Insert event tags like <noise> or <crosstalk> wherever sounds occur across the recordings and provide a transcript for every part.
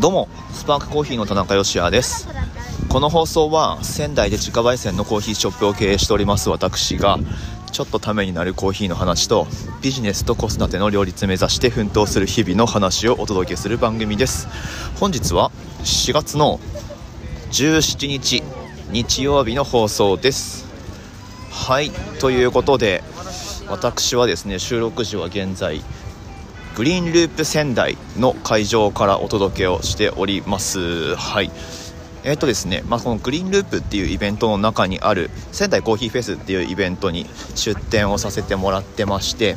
どうもスパークコーヒーの田中芳也です。この放送は仙台で自家焙煎のコーヒーショップを経営しております私がちょっとためになるコーヒーの話とビジネスと子育ての両立目指して奮闘する日々の話をお届けする番組です。本日は4月の17日日曜日の放送です。はいということで私はですね収録時は現在グリーンループ仙台の会場からお届けをしております。はい。え、ー、とですね、まあ、このグリーンループっていうイベントの中にある仙台コーヒーフェスっていうイベントに出展をさせてもらってまして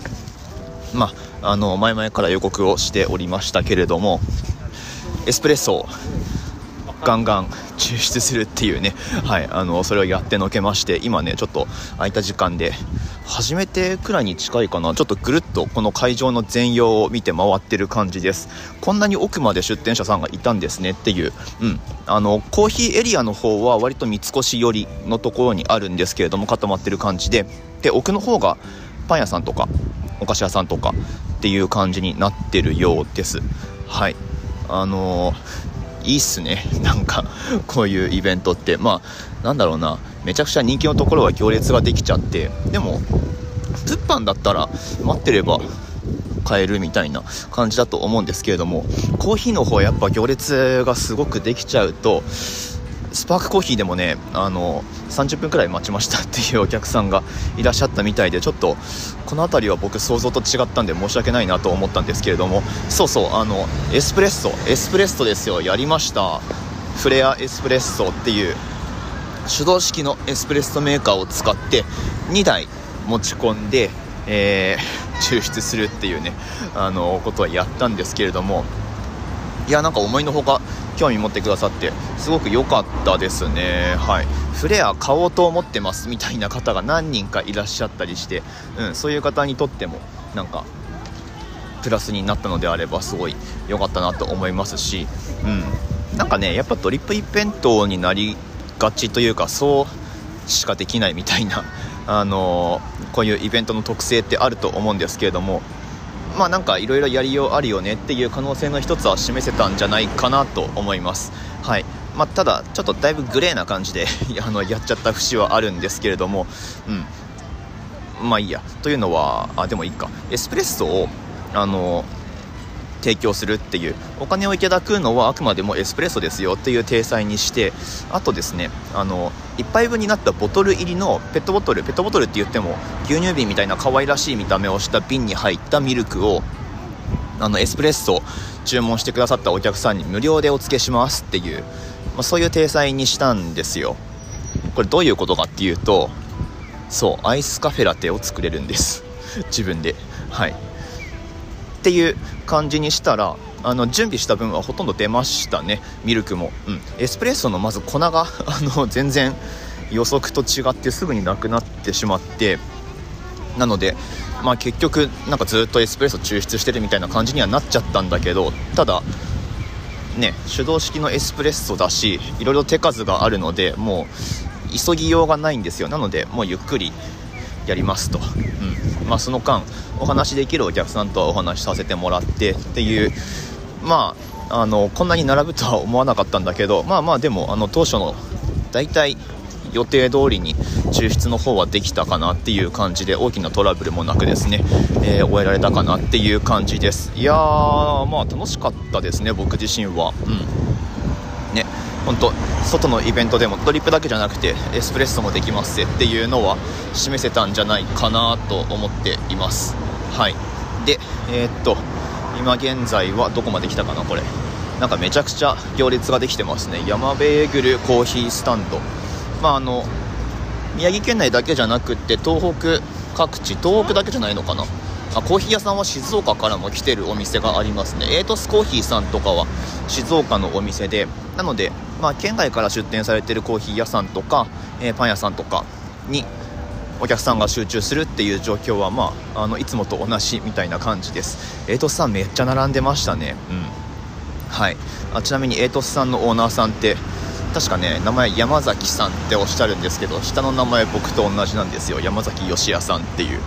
まあ、あの前々から予告をしておりましたけれどもエスプレッソガンガン抽出するっていうね、はい、あのそれをやってのけまして今ねちょっと空いた時間で初めてくらいに近いかな。ちょっとぐるっとこの会場の全容を見て回ってる感じです。こんなに奥まで出店者さんがいたんですねっていう、うん、あのコーヒーエリアの方は割と三越寄りのところにあるんですけれども固まってる感じで。で奥の方がパン屋さんとかお菓子屋さんとかっていう感じになってるようです。はい。あのーいいっすね。<laughs> なんかこういうイベントって。まあなんだろうな。めちゃくちゃ人気のところは行列ができちゃって。でも物販だったら待ってれば買えるみたいな感じだと思うんですけれどもコーヒーの方やっぱ行列がすごくできちゃうとスパークコーヒーでもねあの30分くらい待ちましたっていうお客さんがいらっしゃったみたいでちょっとこの辺りは僕想像と違ったんで申し訳ないなと思ったんですけれどもそうそうあのエスプレッソエスプレッソですよ。やりました。フレアエスプレッソっていう手動式のエスプレッソメーカーを使って2台持ち込んで、えー、抽出するっていうねあのことはやったんですけれどもいやなんか思いのほか興味持ってくださってすごく良かったですね。はい。フレア買おうと思ってますみたいな方が何人かいらっしゃったりして、うん、そういう方にとってもなんかプラスになったのであればすごい良かったなと思いますし、うん、なんかねやっぱドリップ一辺倒になりがちというかそうしかできないみたいな、あのー、こういうイベントの特性ってあると思うんですけれどもまあなんかいろいろやりようあるよねっていう可能性の一つは示せたんじゃないかなと思います。はい。まあ、ただちょっとだいぶグレーな感じで <laughs> あのやっちゃった節はあるんですけれども。うん。まあいいや。というのはあでもいいか。エスプレッソをあの提供するっていう。お金をいただくのはあくまでもエスプレッソですよっていう体裁にしてあとですねあの1杯分になったボトル入りのペットボトルペットボトルって言っても牛乳瓶みたいな可愛らしい見た目をした瓶に入ったミルクをあのエスプレッソ注文してくださったお客さんに無料でお付けしますっていう、まあ、そういう体裁にしたんですよ。これどういうことかっていうとそうアイスカフェラテを作れるんです。自分で。はい。っていう感じにしたらあの準備した分はほとんど出ましたね。ミルクも、うん、エスプレッソのまず粉が <laughs> あの全然予測と違ってすぐになくなってしまって。なので、まあ、結局なんかずっとエスプレッソ抽出してるみたいな感じにはなっちゃったんだけどただね手動式のエスプレッソだしいろいろ手数があるのでもう急ぎようがないんですよ。なのでもうゆっくりやりますと、うん。まあ、その間お話できるお客さんとはお話しさせてもらってっていう。まああのこんなに並ぶとは思わなかったんだけどまあまあでもあの当初の大体予定通りに抽出の方はできたかなっていう感じで大きなトラブルもなくですね、えー、終えられたかなっていう感じです。いやーまあ楽しかったですね僕自身は。うん。本当外のイベントでもドリップだけじゃなくてエスプレッソもできますっていうのは示せたんじゃないかなと思っています。はい。でえー、っと今現在はどこまで来たかなこれ。なんかめちゃくちゃ行列ができてますね。山ベーグルコーヒースタンド。まああの宮城県内だけじゃなくって東北各地東北だけじゃないのかな。あコーヒー屋さんは静岡からも来てるお店がありますね。エイトスコーヒーさんとかは静岡のお店で。なので、まあ、県外から出店されてるコーヒー屋さんとか、えー、パン屋さんとかにお客さんが集中するっていう状況は、まあ、あのいつもと同じみたいな感じです。エイトスさんめっちゃ並んでましたね。うん。はい。あちなみにエイトスさんのオーナーさんって確かね名前山崎さんっておっしゃるんですけど下の名前僕と同じなんですよ。山崎義也さんっていう、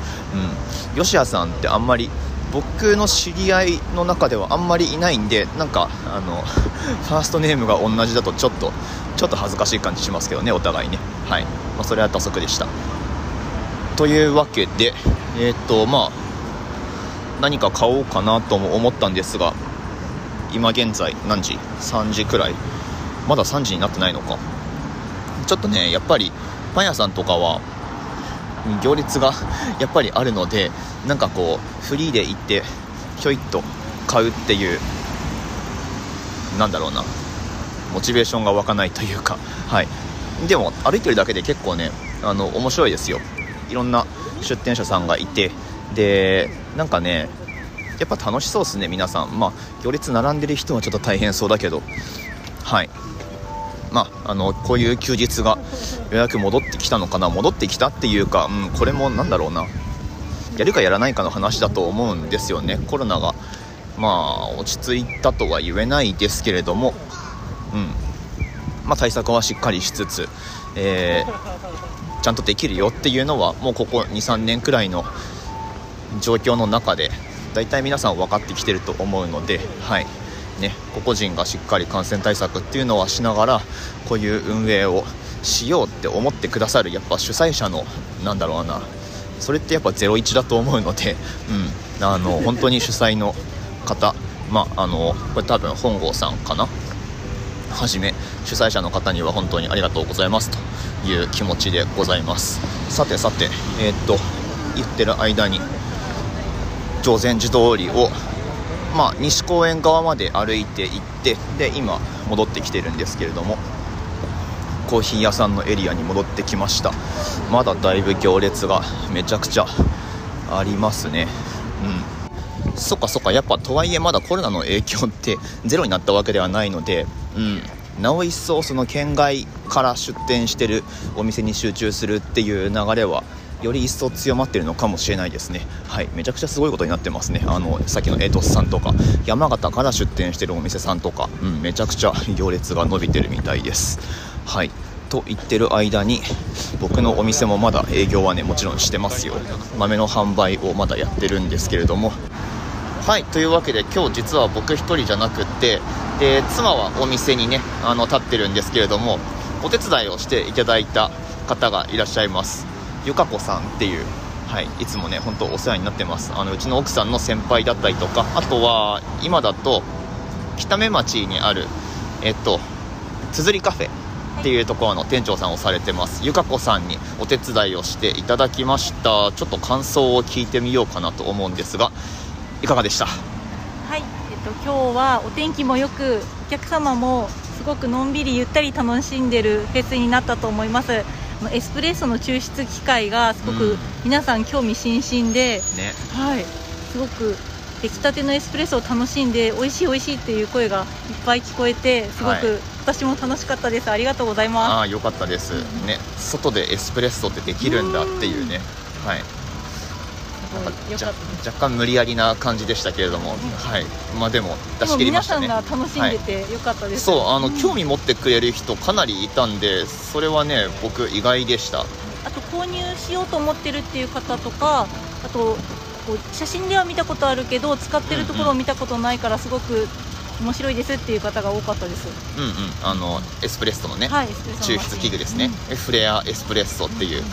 うん、義也さんってあんまり僕の知り合いの中ではあんまりいないんでなんかあの <laughs> ファーストネームが同じだとちょっとちょっと恥ずかしい感じしますけどねお互いね。はい、まあ、それは打足でした。というわけでえっ、とまあ何か買おうかなとも思ったんですが今現在何時？3時くらい。まだ3時になってないのか。ちょっとねやっぱりパン屋さんとかは行列がやっぱりあるのでなんかこうフリーで行ってひょいっと買うっていうなんだろうなモチベーションが湧かないというかはい。でも歩いてるだけで結構ねあの面白いですよ。いろんな出店者さんがいてでなんかねやっぱ楽しそうですね皆さん。まあ行列並んでる人はちょっと大変そうだけど。はい。まあ、あのこういう休日が予約戻ってきたのかな戻ってきたっていうか、うん、これもなんだろうなやるかやらないかの話だと思うんですよね。コロナがまあ落ち着いたとは言えないですけれども、うん。まあ、対策はしっかりしつつ、えー、ちゃんとできるよっていうのはもうここ23年くらいの状況の中で大体皆さん分かってきてると思うので、はい。ね、個々人がしっかり感染対策っていうのはしながらこういう運営をしようって思ってくださるやっぱ主催者のなんだろうなそれってやっぱ01だと思うので、うん、あの <laughs> 本当に主催の方、まあ、あのこれ多分本郷さんかな？はじめ主催者の方には本当にありがとうございますという気持ちでございます。さてさてえー、っと言ってる間に常禅寺通りをまあ、西公園側まで歩いて行ってで今戻ってきてるんですけれどもコーヒー屋さんのエリアに戻ってきました。まだだいぶ行列がめちゃくちゃありますね。うん。そっかそっかやっぱとはいえまだコロナの影響って <laughs> ゼロになったわけではないのでうん。なお一層その県外から出店してるお店に集中するっていう流れはより一層強まってるのかもしれないですね。はい。めちゃくちゃすごいことになってますね。あのさっきのエイトスさんとか。山形から出店してるお店さんとか、うん、めちゃくちゃ行列が伸びてるみたいです。はい。と言ってる間に僕のお店もまだ営業はねもちろんしてますよ。豆の販売をまだやってるんですけれども。はい。というわけで今日実は僕1人じゃなくってで妻はお店にねあの立ってるんですけれどもお手伝いをしていただいた方がいらっしゃいます。ゆかこさんっていう、はい、いつもね本当お世話になってます。あのうちの奥さんの先輩だったりとかあとは今だと北目町にあるえっとつづりカフェっていうところの店長さんをされてます。ゆかこさんにお手伝いをしていただきました。ちょっと感想を聞いてみようかなと思うんですがいかがでした？はい、えっと、今日はお天気もよくお客様もすごくのんびりゆったり楽しんでるフェスになったと思います。エスプレッソの抽出機械がすごく皆さん興味津々で、うん、ね、はい、すごく出来たてのエスプレッソを楽しんで美味しい美味しいっていう声がいっぱい聞こえてすごく私も楽しかったです、はい、ありがとうございます。あよかったです、ね。外でエスプレッソってできるんだっていうね。はい若干無理やりな感じでしたけれども、うん、はい。まあでも出し切りましたね。皆さんが楽しんでてよかったです、はい、そうあの、うん、興味持ってくれる人かなりいたんでそれはね僕意外でした。あと購入しようと思ってるっていう方とかあとこう写真では見たことあるけど使ってるところを見たことないからすごく面白いですっていう方が多かったです。うんうん。あのエスプレッソのね、はい、抽出器具ですね、うん、フレアエスプレッソっていう、うん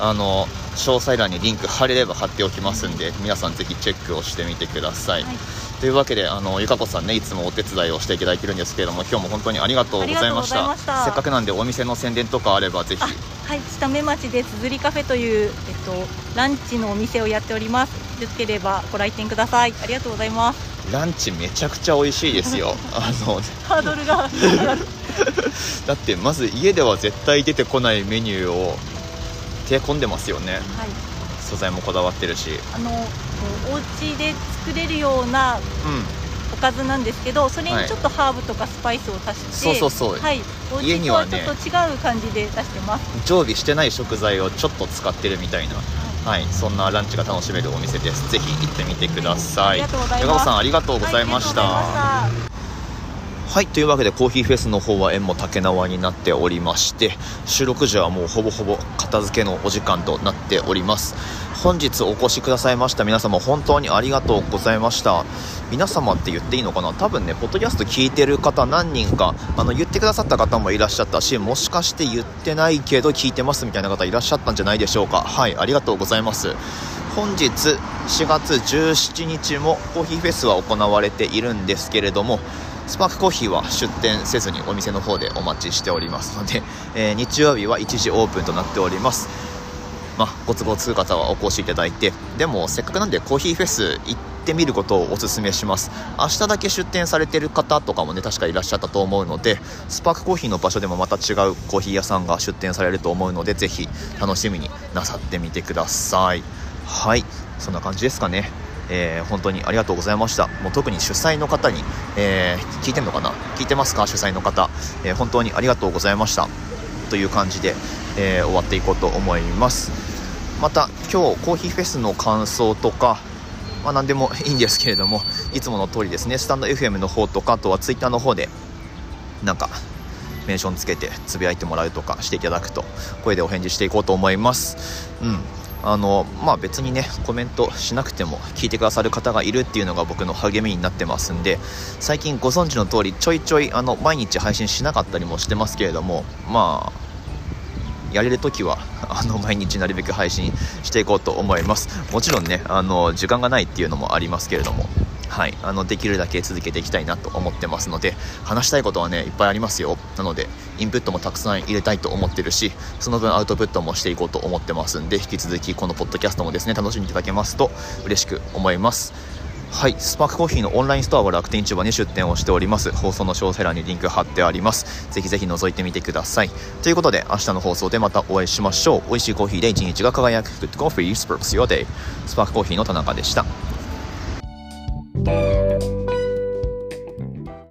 あの詳細欄にリンク貼れれば貼っておきますんで皆さんぜひチェックをしてみてください、はい、というわけであのゆかこさんねいつもお手伝いをしていただいてるんですけれども今日も本当にありがとうございました。せっかくなんでお店の宣伝とかあればぜひ。はい下目町でつづりカフェという、えっと、ランチのお店をやっております。よければご来店ください。ありがとうございます。ランチめちゃくちゃ美味しいですよ。<laughs> あのハードルが <laughs> だってまず家では絶対出てこないメニューを手込んでますよね、はい、素材もこだわってるし。あのお家で作れるような、おかずなんですけどそれにちょっとハーブとかスパイスを足して、はい、そうそうそう、はい、家にはちょっと違う感じで出してます、ね、常備してない食材をちょっと使ってるみたいな。はい、そんなランチが楽しめるお店です。ぜひ行ってみてください。ありがとうございます。さんありがとうございました。はい、というわけでコーヒーフェスの方は縁も竹縄になっておりまして収録時はもうほぼほぼ片付けのお時間となっております。本日お越しくださいました。皆様本当にありがとうございました。皆様って言っていいのかな？多分ねポッドキャスト聞いてる方何人かあの言ってくださった方もいらっしゃったしもしかして言ってないけど聞いてますみたいな方いらっしゃったんじゃないでしょうか。はいありがとうございます。本日4月17日もコーヒーフェスは行われているんですけれどもスパークコーヒーは出店せずにお店の方でお待ちしておりますので、えー、日曜日は1時オープンとなっております。まあ、ご都合通方はお越しいただいてでもせっかくなんでコーヒーフェス行ってみることをおすすめします。明日だけ出店されてる方とかもね確かいらっしゃったと思うのでスパークコーヒーの場所でもまた違うコーヒー屋さんが出店されると思うのでぜひ楽しみになさってみてください。はいそんな感じですかね。えー、本当にありがとうございました。もう特に主催の方に、えー、聞いてんのかな？聞いてますか？主催の方、えー、本当にありがとうございました。という感じで、え終わっていこうと思います。また今日コーヒーフェスの感想とか、まあ、何でもいいんですけれどもいつもの通りですねスタンド FM の方とかあとは Twitter の方でなんかメンションつけてつぶやいてもらうとかしていただくと声でお返事していこうと思いますうんあのまあ別にねコメントしなくても聞いてくださる方がいるっていうのが僕の励みになってますんで最近ご存知の通りちょいちょいあの毎日配信しなかったりもしてますけれどもまあやれる時はあの毎日なるべく配信していこうと思います。もちろんねあの時間がないっていうのもありますけれども。はい、あのできるだけ続けていきたいなと思ってますので話したいことはねいっぱいありますよ。なのでインプットもたくさん入れたいと思ってるしその分アウトプットもしていこうと思ってますんで引き続きこのポッドキャストもですね楽しんでいただけますと嬉しく思います。はい、スパークコーヒーのオンラインストアは楽天市場に出店をしております。放送の詳細欄にリンク貼ってあります。ぜひぜひ覗いてみてください。ということで明日の放送でまたお会いしましょう。美味しいコーヒーで一日が輝く。Good Coffee Sparks Your Day スパークコーヒーの田中でした。day.